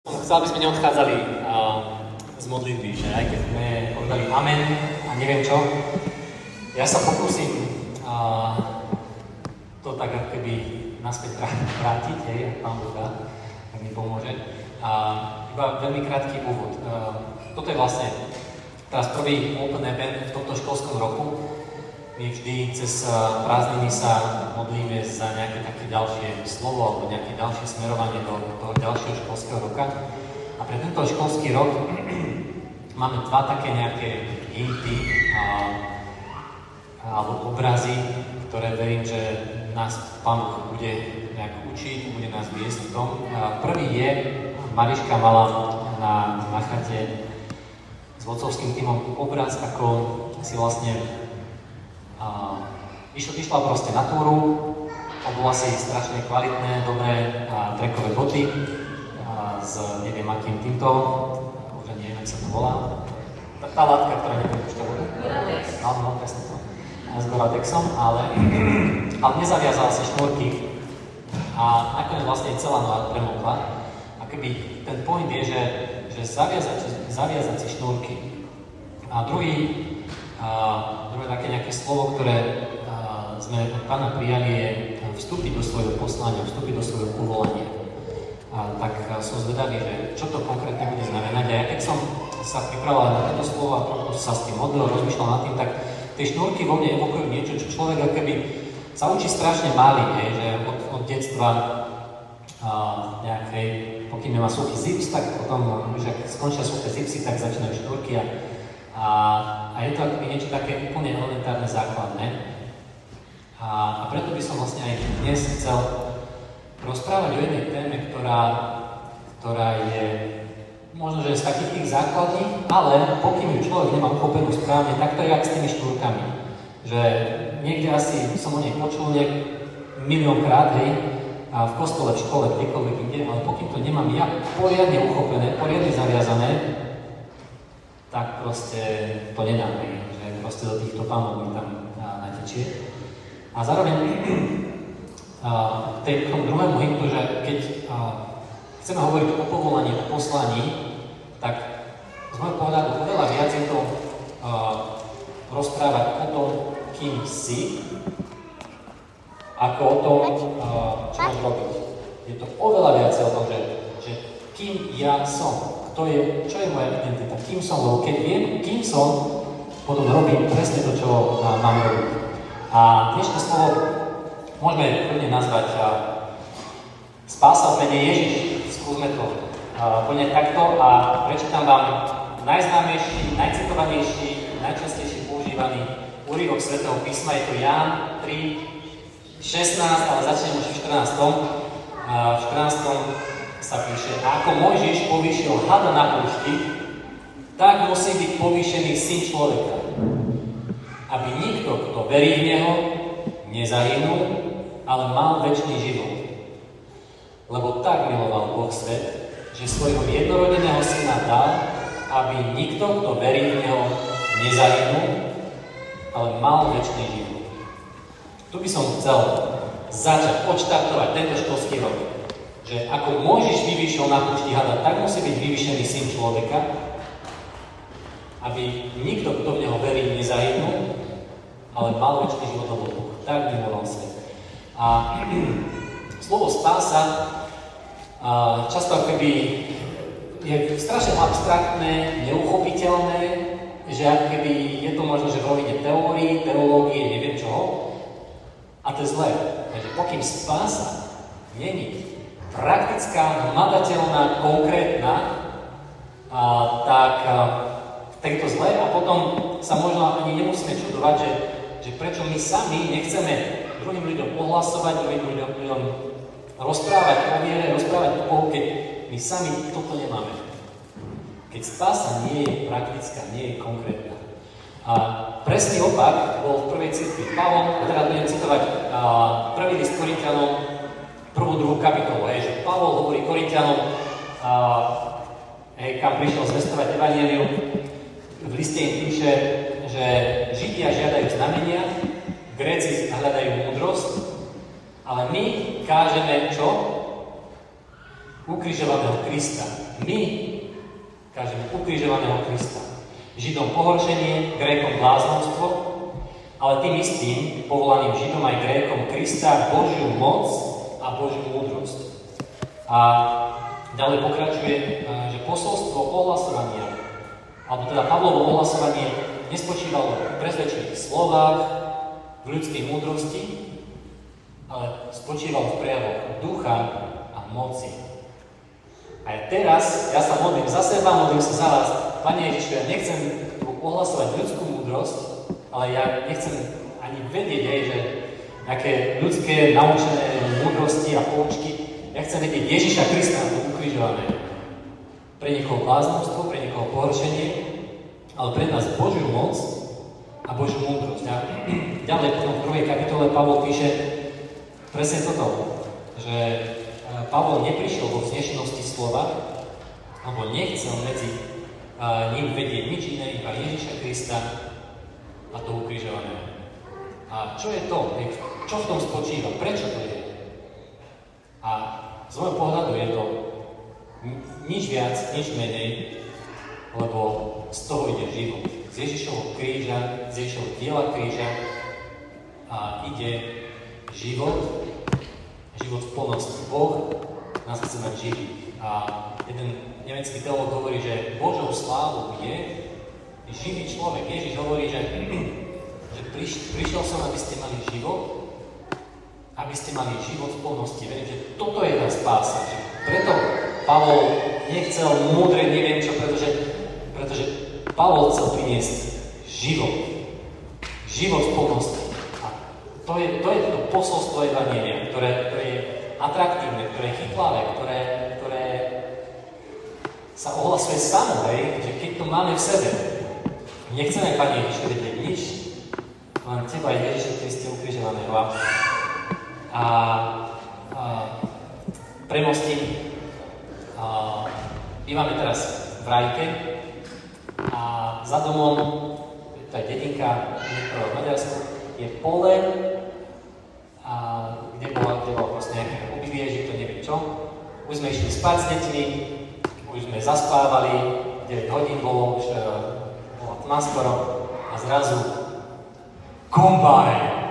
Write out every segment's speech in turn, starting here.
Chcel, aby sme neodchádzali uh, z modlitby, že aj keď sme povedali amen a neviem čo, ja sa pokúsim uh, to tak ako keby naspäť vrátiť, hej, ak pán Boh dá, mi pomôže. Uh, iba veľmi krátky úvod. Uh, toto je vlastne teraz prvý Open Event v tomto školskom roku. My vždy cez prázdniny sa modlíme za nejaké také ďalšie slovo alebo nejaké ďalšie smerovanie do toho ďalšieho školského roka. A pre tento školský rok máme dva také nejaké hinty a, alebo obrazy, ktoré verím, že nás Pán bude nejak učiť, bude nás viesť v tom. A prvý je, Mariška mala na, na chate s vodcovským týmom obraz, ako si vlastne a išla, išla proste na túru, obula si strašne kvalitné, dobré a, trekové boty a, s neviem akým týmto, už ani neviem, sa to volá. Tá, tá látka, ktorá neprepúšťa vodu. Goratex. No, no, presne to. A s Goratexom, ale, ale nezaviazala si šnúrky a nakoniec vlastne celá noha premokla. A keby ten point je, že, že zaviazať, zaviazať si šnúrky. A druhý, a druhé také nejaké slovo, ktoré sme od pána prijali, je vstúpiť do svojho poslania, vstúpiť do svojho povolania. Tak a, som zvedavý, že čo to konkrétne bude znamenať. A ja keď som sa pripravoval na toto slovo a trochu sa s tým modlil, rozmýšľal nad tým, tak tie šnúrky vo mne evokujú niečo, čo človek keby sa učí strašne malý, hej, že od, od detstva a, nejakej, pokým nemá suchý zips, tak potom, ak skončia suché zipsy, tak začínajú šnúrky a a, a je to akoby niečo také úplne elementárne, základné. A, a preto by som vlastne aj dnes chcel rozprávať o jednej téme, ktorá, ktorá je možno, že z takých tých základní, ale pokým ju človek nemá uchopenú správne, tak to je jak s tými štúrkami. Že niekde asi som o nej počul nejak miliónkrát, hej, a v kostole, v škole, kdekoľvek inde, ale pokým to nemám ja poriadne uchopené, poriadne zaviazané, tak proste to nedáme, že proste do týchto pánov mi tam natečie. A zároveň a, tej, k tomu druhému hintu, že keď a, chceme hovoriť o povolaní, o poslaní, tak z môjho pohľadu oveľa viac je to a, rozprávať o tom, kým si, ako o tom, čo máš robiť. Je to oveľa viac o tom, že, že kým ja som, to je, čo je moja identita, kým som, lebo keď viem, kým som, potom robím presne to, čo a, mám robiť. A dnešné slovo môžeme úplne nazvať a, spása v mene Ježiš. Skúsme to poňať takto a prečítam vám najznámejší, najcitovanejší, najčastejšie používaný úryvok Svetého písma, je to Ján 3, 16, ale začnem už v 14. A v 14 sa píše, ako Mojžiš povýšil hada na púšti, tak musí byť povýšený syn človeka. Aby nikto, kto verí v Neho, nezahynul, ale mal väčší život. Lebo tak miloval Boh svet, že svojho jednorodeného syna dal, aby nikto, kto verí v Neho, nezahynul, ale mal väčší život. Tu by som chcel začať, odštartovať tento školský rok že ako Mojžiš vyvýšil na púšti hada, tak musí byť vyvýšený syn človeka, aby nikto, kto v neho verí, nezahynul, ale mal väčší život od Bohu. Tak miloval svet. A slovo spása a často akoby je strašne abstraktné, neuchopiteľné, že keby je to možno, že v rovine teórii, teológie, neviem čoho. A to je zlé. Takže pokým spása není praktická, hmatateľná, konkrétna, a, tak a, tejto zle a potom sa možno ani nemusíme čudovať, že, že prečo my sami nechceme druhým ľuďom ohlasovať, druhým ľuďom, ľuďom rozprávať o viere, rozprávať o Bohu, keď my sami toto nemáme. Keď spása nie je praktická, nie je konkrétna. A presný opak bol v prvej cirkvi. Pavol, teda budem citovať a, prvý list prvú, druhú kapitolu, hej, že Pavol hovorí Korintianom, a, hej, kam prišiel zvestovať Evangelium, v liste im píše, že Židia žiadajú znamenia, Gréci hľadajú múdrosť, ale my kážeme čo? ukrižovaného Krista. My kažeme ukrižovaného Krista. Židom pohoršenie, Grékom bláznostvo, ale tým istým povolaným Židom aj Grékom Krista Božiu moc Božiu múdrosť. A ďalej pokračuje, že posolstvo ohlasovania, alebo teda Pavlovo ohlasovanie nespočívalo v presvedčených slovách, v ľudskej múdrosti, ale spočíval v prejavoch ducha a moci. A teraz ja sa modlím za seba, modlím sa za vás. Pane Ježišu, ja nechcem ohlasovať ľudskú múdrosť, ale ja nechcem ani vedieť, aj, že nejaké ľudské naučené múdrosti a poučky. Ja chcem vedieť Ježiša Krista na to ukrižované. Pre niekoho bláznostvo, pre niekoho pohoršenie, ale pre nás Božiu moc a Božiu múdrosť. A ďalej potom v druhej kapitole Pavol píše presne toto, že e, Pavol neprišiel vo vznešenosti slova, alebo nechcel medzi uh, ním vedieť nič iné, iba Ježiša Krista a to ukrižované. A čo je to? Čo v tom spočíva? Prečo to je? A z môjho pohľadu je to nič viac, nič menej, lebo z toho ide život. Z Ježišovho kríža, z Ježišovho diela kríža a ide život, život v plnosti. Boh nás chce mať živý. A jeden nemecký teológ hovorí, že Božou slávu je živý človek. Ježiš hovorí, že, že priš, prišiel som, aby ste mali život, aby ste mali život v plnosti. Verím, že toto je tá spása. Preto Pavol nechcel múdre, neviem čo, pretože, pretože Pavol chcel priniesť život. Život v plnosti. A to je to, je to posolstvo Evanielia, ktoré, ktoré je atraktívne, ktoré je chytlavé, ktoré, ktoré sa ohlasuje samo, hej, že keď to máme v sebe, nechceme, Pane Ježišu, vedieť nič, len Teba, Ježišu Kriste, ukrižovaného. A, a, premostím, a, bývame teraz v Rajke a za domom, to je dedinka v Maďarsku, je pole, a kde bola, kde bola proste nejaké obydlie, to neviem čo. Už sme išli spať s deťmi, už sme zaspávali, 9 hodín bolo, už e, bola tma skoro a zrazu kombajn.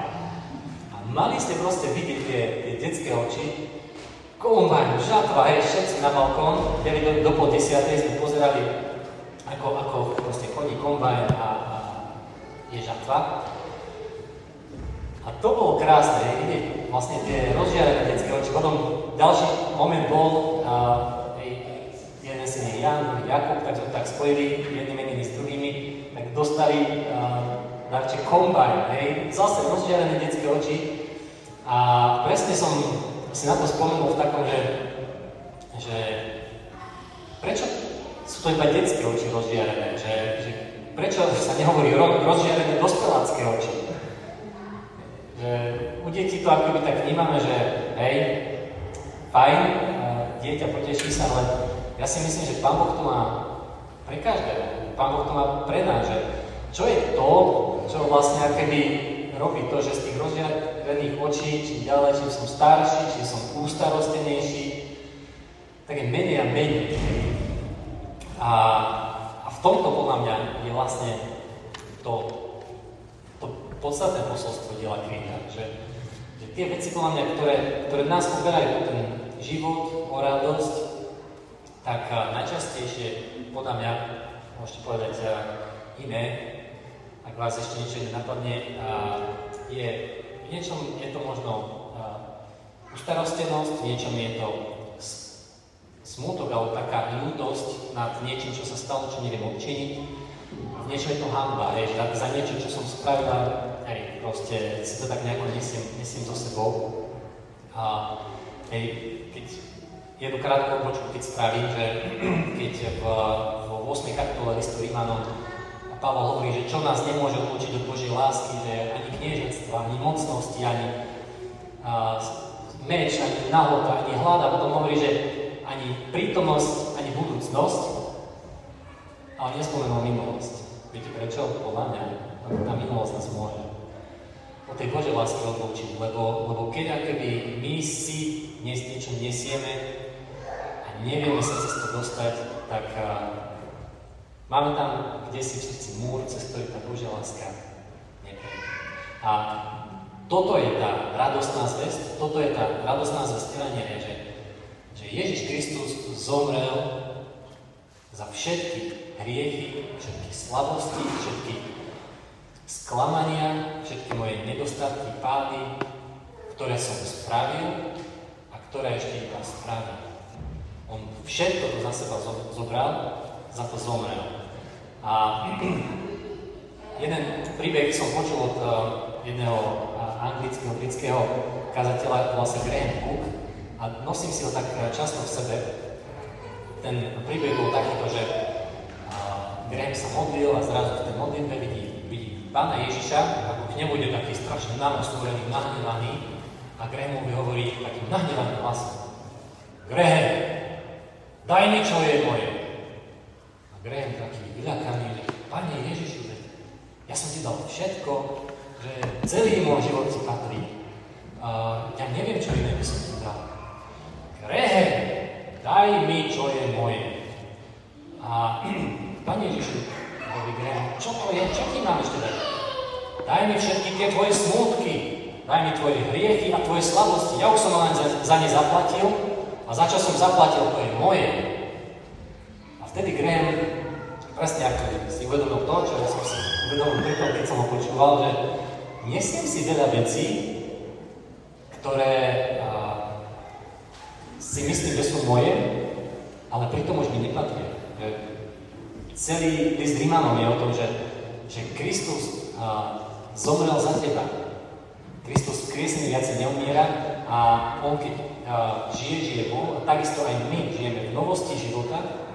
Mali ste proste vidieť tie, tie detské oči, kombajn, žatva, hej, všetci na balkón, 9 do, pol desiatej sme pozerali, ako, ako proste chodí kombajn a, a je žatva. A to bolo krásne, vidieť vlastne tie rozžiarené detské oči. Potom ďalší moment bol, a, si nie Jan, Jakub, tak to tak spojili jednými meniny s druhými, tak dostali darček kombajn, hej, zase rozžiarené detské oči. A presne som si na to spomenul v takom, že, že prečo sú to iba detské oči rozžiarené, že, že prečo sa nehovorí ro, rozžiarené dospelácké oči. Že u detí to akoby tak vnímame, že hej, fajn, dieťa poteší sa, ale ja si myslím, že Pán Boh to má pre každého. Pán Boh to má pre nás, že čo je to, čo vlastne akéby robí to, že z tých rozžiarených očí, čím ďalej, čím som starší, čím som ústarostenejší, tak je menej a menej. A, a v tomto podľa mňa je vlastne to, to podstatné posolstvo diela kríža, že, že tie veci podľa mňa, ktoré, ktoré nás poberajú o ten život, o radosť, tak najčastejšie, podľa mňa, môžete povedať iné, ak vás ešte niečo nenapadne, je v niečom je to možno ustarostenosť, v niečom je to smútok alebo taká ľútosť nad niečím, čo sa stalo, čo neviem odčiniť. V niečom je to hamba, že za niečo, čo som spravila, hej, proste si to tak nejako nesiem, nesiem so sebou. A hej, keď jednu krátku odbočku, keď spravím, že keď v, v 8. kapitole listu Rímanom Pavol hovorí, že čo nás nemôže odločiť od Božej lásky, že ani kniežectva, ani mocnosti, ani a, meč, ani nahota, ani hlad, a potom hovorí, že ani prítomnosť, ani budúcnosť, ale nespomenul minulosť. Viete prečo? Podľa mňa, tá minulosť nás môže od tej Božej lásky odlúčiť, lebo, lebo keď akoby my si dnes niečo nesieme, nevieme sa cez to dostať, tak máme tam kde si všetci múr, cez ktorý tá Božia láska neprejde. A toto je tá radostná zväzť, toto je tá radostná zväzť Evangeliia, že, že Ježiš Kristus zomrel za všetky hriechy, všetky slabosti, všetky sklamania, všetky moje nedostatky, pády, ktoré som spravil a ktoré ešte iba spravil. On všetko to za seba zobral, za to zomrel. A jeden príbeh som počul od uh, jedného uh, anglického, britského kazateľa, volá sa Graham Cook, a nosím si ho tak uh, často v sebe, ten príbeh bol takýto, že Graham sa modlil a zrazu v tej modlitbe vidí, vidí pána Ježiša, ako k nemu ide taký strašne namostúrený, nahnevaný a Grahamovi hovorí takým nahnevaným hlasom. Graham, daj mi, čo je moje. Graham taký vyľakaný, že Pane Ježišu, ja som ti dal všetko, že celý môj život ti patrí. A ja neviem, čo iné by som ti dal. Graham, daj mi, čo je moje. A Pane Ježišu, hovorí Graham, čo to je, čo ti mám ešte dať? Daj mi všetky tie tvoje smutky, daj mi tvoje hriechy a tvoje slabosti. Ja už som len za, za ne zaplatil a za čo som zaplatil, to je moje. A vtedy Graham, presne ako si uvedomil to, čo ja som si uvedomil preto, keď som ho počúval, že nesiem si veľa vecí, ktoré si myslím, že sú moje, ale pritom už mi nepatria. Celý list Rímanom je o tom, že, že Kristus a, zomrel za teba. Kristus kriesný viacej neumiera a on keď a, žije, žije Boh a takisto aj my žijeme v novosti života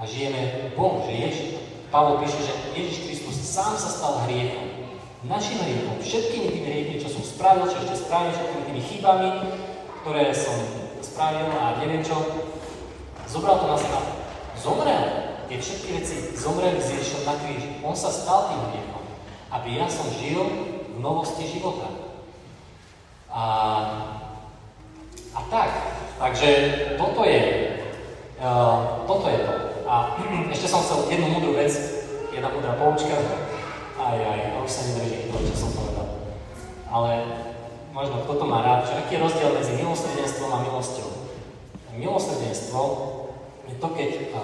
a žijeme Boh, Ježiš, Pavol píše, že Ježiš Kristus sám sa stal hriechom. Našim hriechom, všetkými tými hriechmi, čo som spravil, čo ešte spravil, všetkými tými chybami, ktoré som spravil a neviem čo. Zobral to na seba. Zomrel. Tie všetky veci zomreli s Ježišom na kríž. On sa stal tým hriechom. Aby ja som žil v novosti života. A, a tak. Takže toto je, uh, toto je to. A ešte som chcel jednu múdru vec, jedna múdra poučka. Aj, aj, už sa nedrží to, čo som povedal. Ale možno kto to má rád, že aký je rozdiel medzi milosrdenstvom a milosťou. Milosrdenstvo je to, keď a,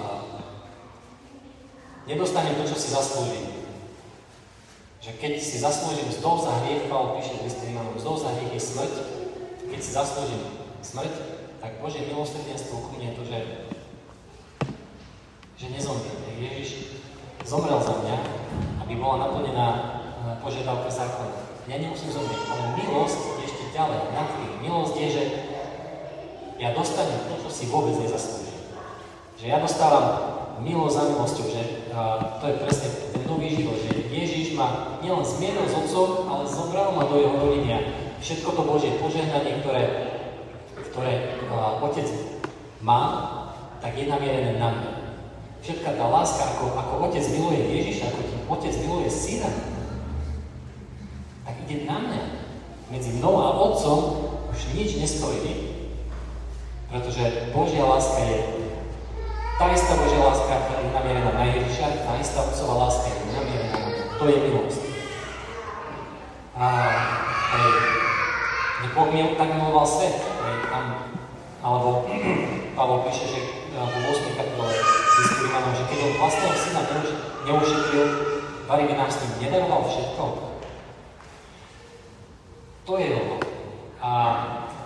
nedostanem to, čo si zaslúžim. Že keď si zaslúžim zdov za hriech, Pavel píše v liste Rímanom, zdov za hriech je smrť, keď si zaslúžim smrť, tak Bože milosrdenstvo ku mne je to, že, že nezomriem. Ježiš zomrel za mňa, aby bola naplnená požiadavka zákona. Ja nemusím zomrieť, ale milosť je ešte ďalej, nad tým. Milosť je, že ja dostanem to, čo si vôbec nezaslúžim. Že ja dostávam milosť za milosťou, že a, to je presne ten nový život, že Ježiš ma nielen zmieril s Otcom, ale zobral ma do jeho rodiny všetko to Božie požehnanie, ktoré, ktoré a, Otec má, tak je namierené na mňa. Všetká tá láska, ako, ako Otec miluje Ježiša, ako Otec miluje Syna, tak ide na mňa. Medzi mnou a Otcom už nič nestojí, pretože Božia láska je tá istá Božia láska, ktorá je namierená na Ježiša, tá istá Otcová láska je namierená na. To je milosť. A hej, Boh mi tak miloval svet, hej, tam, alebo Pavol píše, že vo 8. kapitole listu že keď on vlastného syna neušetril, by nám s ním nedaroval všetko, to je ono. A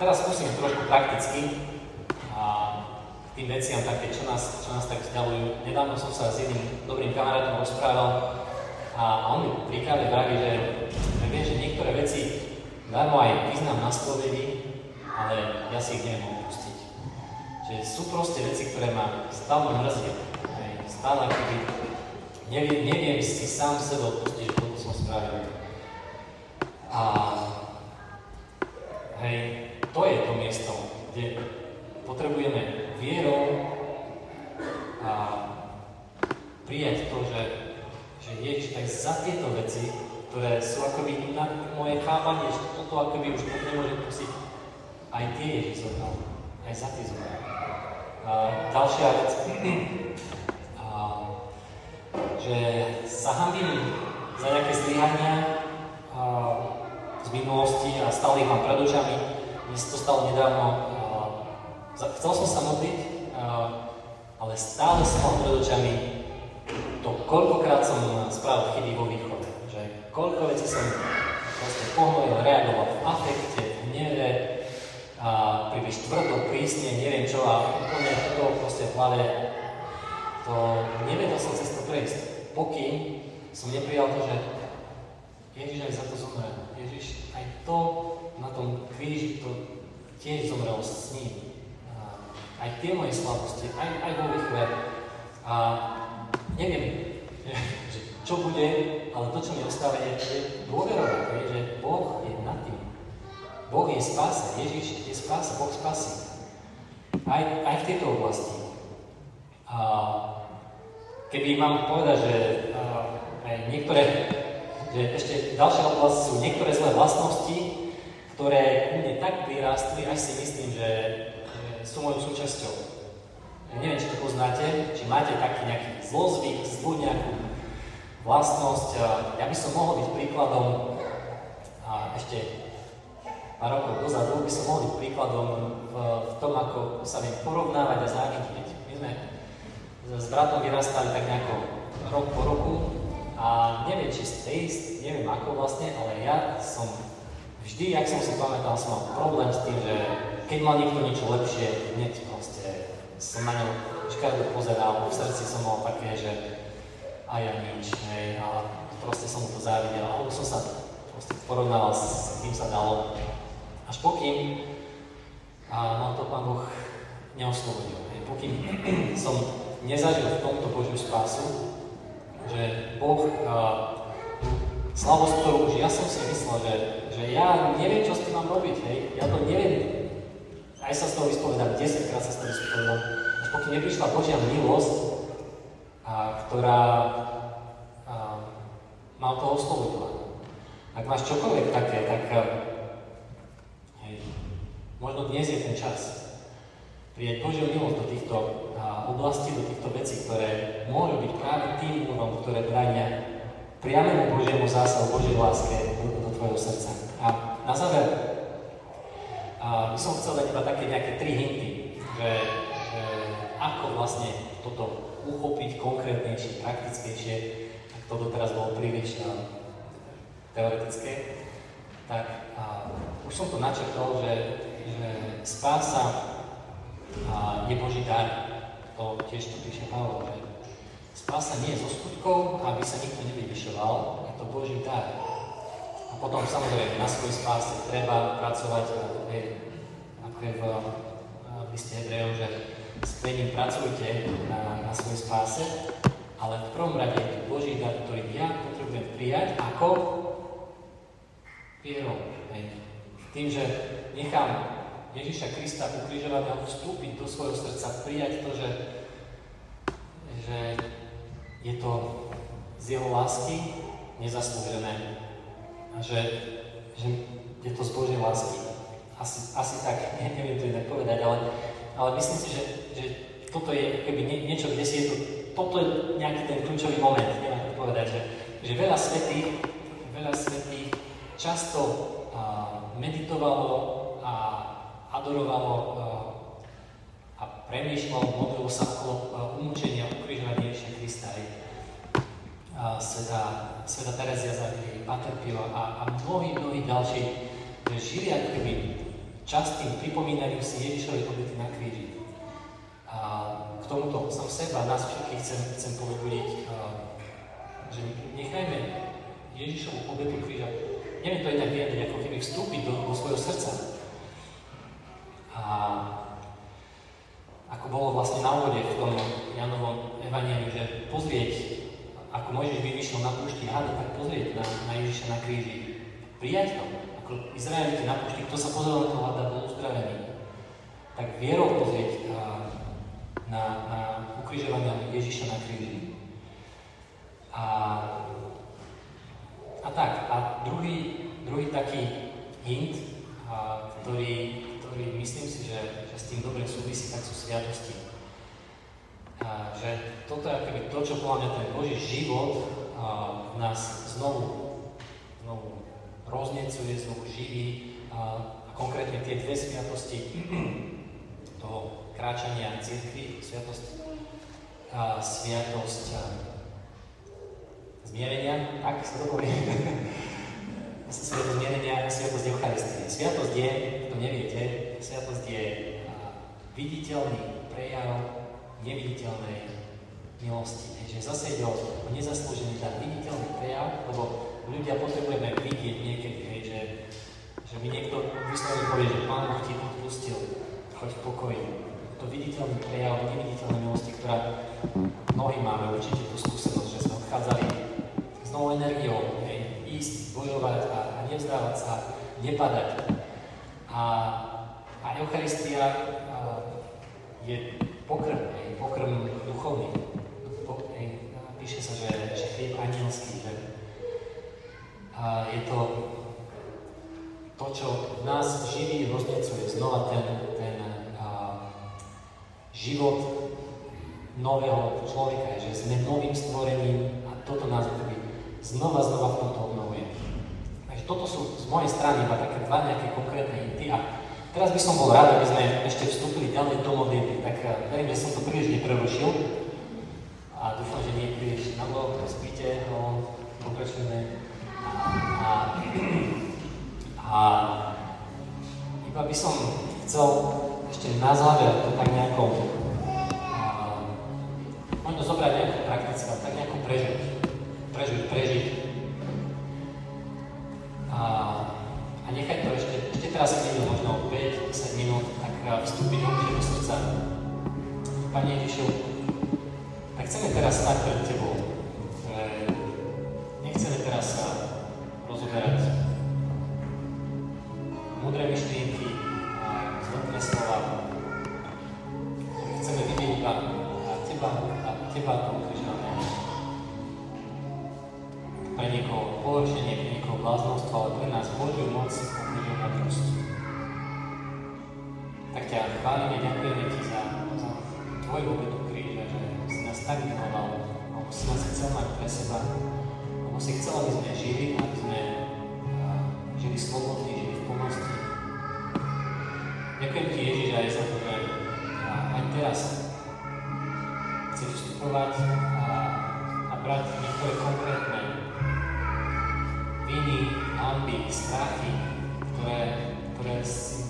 teraz skúsim trošku prakticky a tým veciam také, čo nás, čo nás tak vzdialujú. Nedávno som sa s jedným dobrým kamarátom rozprával a on mi pri vraví, že, že vie, že niektoré veci darmo aj význam na spovedi, ale ja si ich neviem. Že sú proste veci, ktoré ma stále mrzia. Stále keby neviem, neviem si sám sebe odpustiť, že toto som spravil. A Hej, to je to miesto, kde potrebujeme vierou a prijať to, že, že Ježiš tak za tieto veci, ktoré sú akoby na moje chápanie, že toto akoby už to nemôže pustiť, aj tie Ježiš zobral, aj za tie zobral. ďalšia vec, a, že sa hambím za nejaké zlyhania z minulosti a stále ich mám pred očami. Mne sa to stalo nedávno. A, chcel som sa modliť, a, ale stále som mal pred očami to, koľkokrát som spravil chyby vo východe. Že koľko vecí som proste pohnojil, reagoval v afekte, v hneve, a príliš tvrdo, prísne, neviem čo a úplne to proste v hlave to nevedel som cez to prejsť, pokým som neprijal to, že Ježiš aj za to zomrel. Ježiš aj to na tom kríži, to tiež zomrel s ním. Aj tie moje slabosti, aj, aj vo výchove. A neviem, že čo bude, ale to, čo mi ostáva, je, je že Boh je nad tým. Boh je spása, Ježiš je spása, Boh spasí. Aj, aj v tejto oblasti. A keby mám povedať, že aj niektoré, že ešte ďalšia oblasť sú niektoré zlé vlastnosti, ktoré ku mne tak vyrástli, až si myslím, že sú mojou súčasťou. Ja neviem, či to poznáte, či máte taký nejaký zlozvyk, zlú nejakú vlastnosť. Ja by som mohol byť príkladom, a ešte pár rokov dozadu by som mohol byť príkladom v, v tom, ako sa viem porovnávať a závidieť. My sme s bratom vyrastali tak nejako rok po roku a neviem, či z tej, neviem ako vlastne, ale ja som vždy, jak som si pamätal, som mal problém s tým, že keď mal niekto niečo lepšie, hneď proste som na ňo škardu pozeral, v srdci som mal také, že a ja nič, hej, a proste som mu to závidel, alebo som sa proste porovnával s tým sa dalo. Až pokým a mám to Pán Boh neoslobodil. Pokým som nezažil v tomto Božiu spásu, že Boh, uh, slavosť, ktorú už ja som si myslel, že, že ja neviem, čo s tým mám robiť, hej, ja to neviem, aj sa z toho vyspovedám, 10 krát sa z toho vyspovedám, až pokým neprišla Božia milosť, a, ktorá a, ma to oslobodila. Ak máš čokoľvek také, tak možno dnes je ten čas prijať Božiu milosť do týchto oblasti, do týchto vecí, ktoré môžu byť práve tým múrom, ktoré bránia priamému Božiemu zásahu, Božej láske do, do tvojho srdca. A na záver by som chcel dať iba také nejaké tri hinty, že, že ako vlastne toto uchopiť konkrétnejšie, praktickejšie, ak to doteraz bolo príliš teoretické, tak a, už som to načrtol, že, že spása a, je Boží dar, to tiež tu píše Pavol, že spása nie je zo skutkov, aby sa nikto nevyvyšoval, je to Boží dar. A potom samozrejme na svojej spáse treba pracovať, ako je v, v liste Hebrejov, že s kvením pracujte na, na svojej spáse, ale v prvom rade je to Boží dar, ktorý ja potrebujem prijať ako vierou. Tým, že nechám Ježiša Krista ukrižovaného vstúpiť do svojho srdca, prijať to, že, že je to z jeho lásky nezaslúžené a že, že je to z Božej lásky. Asi, asi tak, ne, neviem to inak povedať, ale, ale myslím si, že, že toto je keby nie, niečo, kde si je to, toto je nejaký ten kľúčový moment, neviem to povedať, že, že veľa svetých, veľa svetých často meditovalo a adorovalo eh, a premýšľalo, modlilo sa okolo eh, umúčenia, ukrižovania Ježiša Krista aj sveta, sveta Terezia za Pater Pio a, a mnohí, mnohí ďalší, že žili ako keby častým pripomínaním si Ježišovej obety na kríži. A k tomuto som seba, nás všetkých chcem, chcem povedudiť, eh, že nechajme Ježišovu obetu kríža, neviem to inak vyjadriť, ako keby svojho srdca, a ako bolo vlastne na úvode v tom Janovom evaneliu, že pozrieť, ako Mojžiš vyšiel na púšti hada, tak pozrieť na, na Ježiša na kríži. Prijať to. Ako Izraeliti na púšti, kto sa pozrel na toho hada, bol uzdravený. Tak vierou pozrieť na, na ukrižovanie Ježiša na kríži. A, a tak, a druhý, druhý taký hint, a, ktorý ktorý myslím si, že, že s tým dobre súvisí, tak sú sviatosti. A, že toto je akoby to, čo podľa mňa ten Boží život a, nás znovu, znovu roznecuje, znovu živí a, a konkrétne tie dve sviatosti toho kráčania církvy, sviatosť, a, sviatosť a, zmierenia, tak sa to povie. Sviatosť zmierenia, sviatosť Eucharistie. Sviatosť je, to neviete, sviatosť je viditeľný prejav neviditeľnej milosti. Že zase ide o nezaslúžený dar, viditeľný prejav, lebo ľudia potrebujeme vidieť niekedy, hej, že, že mi niekto vyslovene povie, že Pán Boh ti odpustil, choď v pokoji. To viditeľný prejav neviditeľnej milosti, ktorá mnohí máme určite tú skúsenosť, že sme odchádzali s novou energiou, hej, ísť, bojovať a, a nevzdávať sa, nepadať. A, a Eucharistia je pokrm, hej, pokrm duchovný. Píše sa, že, že chlieb anielský, že a je to to, čo v nás živí, roznecuje znova ten, ten a, život nového človeka, že sme novým stvorením a toto nás akoby znova, znova v tomto obnovuje. Takže toto sú z mojej strany iba také dva nejaké konkrétne hinty a teraz by som bol rád, aby sme ešte vstúpili ďalej do modlitby. Tak eh, verím, že som to príliš neprerušil a dúfam, že nie príliš na dlho, spíte, no, pokračujeme. A, a iba by som chcel ešte na záver to tak nejako stať pred Tebou. Nechceme teraz sa rozoberať múdre myšlienky a zlotné slova. Chceme vidieť iba Teba, a Teba to pre niekoho polepšenie, pre niekoho bláznostvo, ale pre nás Božiu moc a Božiu múdrosť. Tak ťa chválime, ďakujeme Ti za, za Tvoju obetu kríža, že si nás tak miloval, pre seba, lebo si chcel, aby sme žili, aby sme žili slobodní, žili v plnosti. Ďakujem Ti, Ježiš, aj za to, že aj teraz chceš vstupovať a, a brať niektoré konkrétne viny, hamby, strachy, ktoré, ktoré si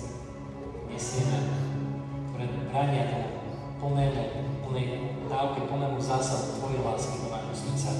nesieme, ktoré bránia tomu plnému, plnej dávke, plnému zásadu Tvojej lásky do nášho srdca.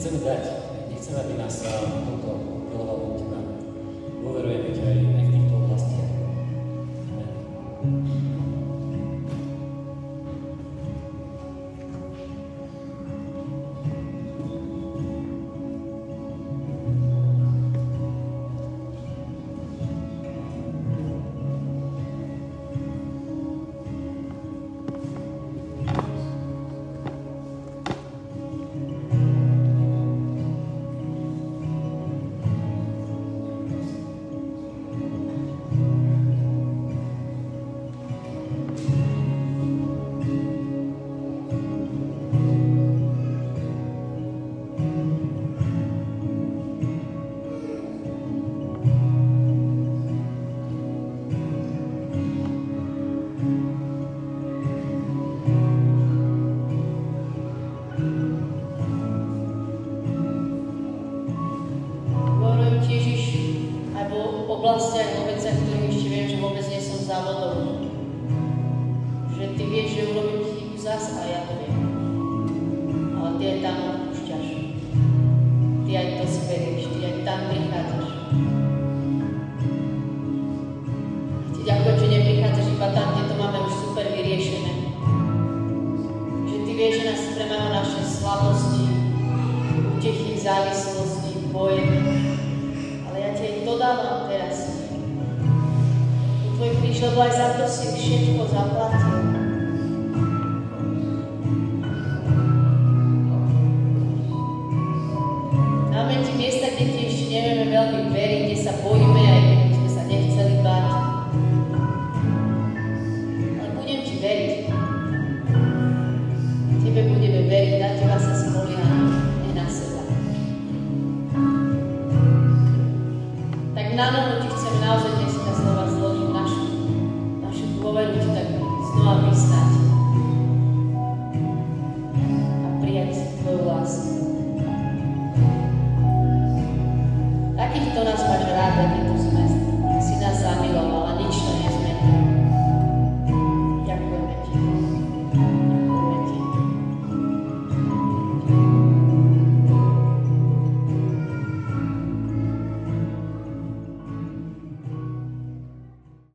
Chceme dať. Nechceme, aby nás toto milovalo teba. Dôverujeme ti aj, a prijať Tvoju lásku.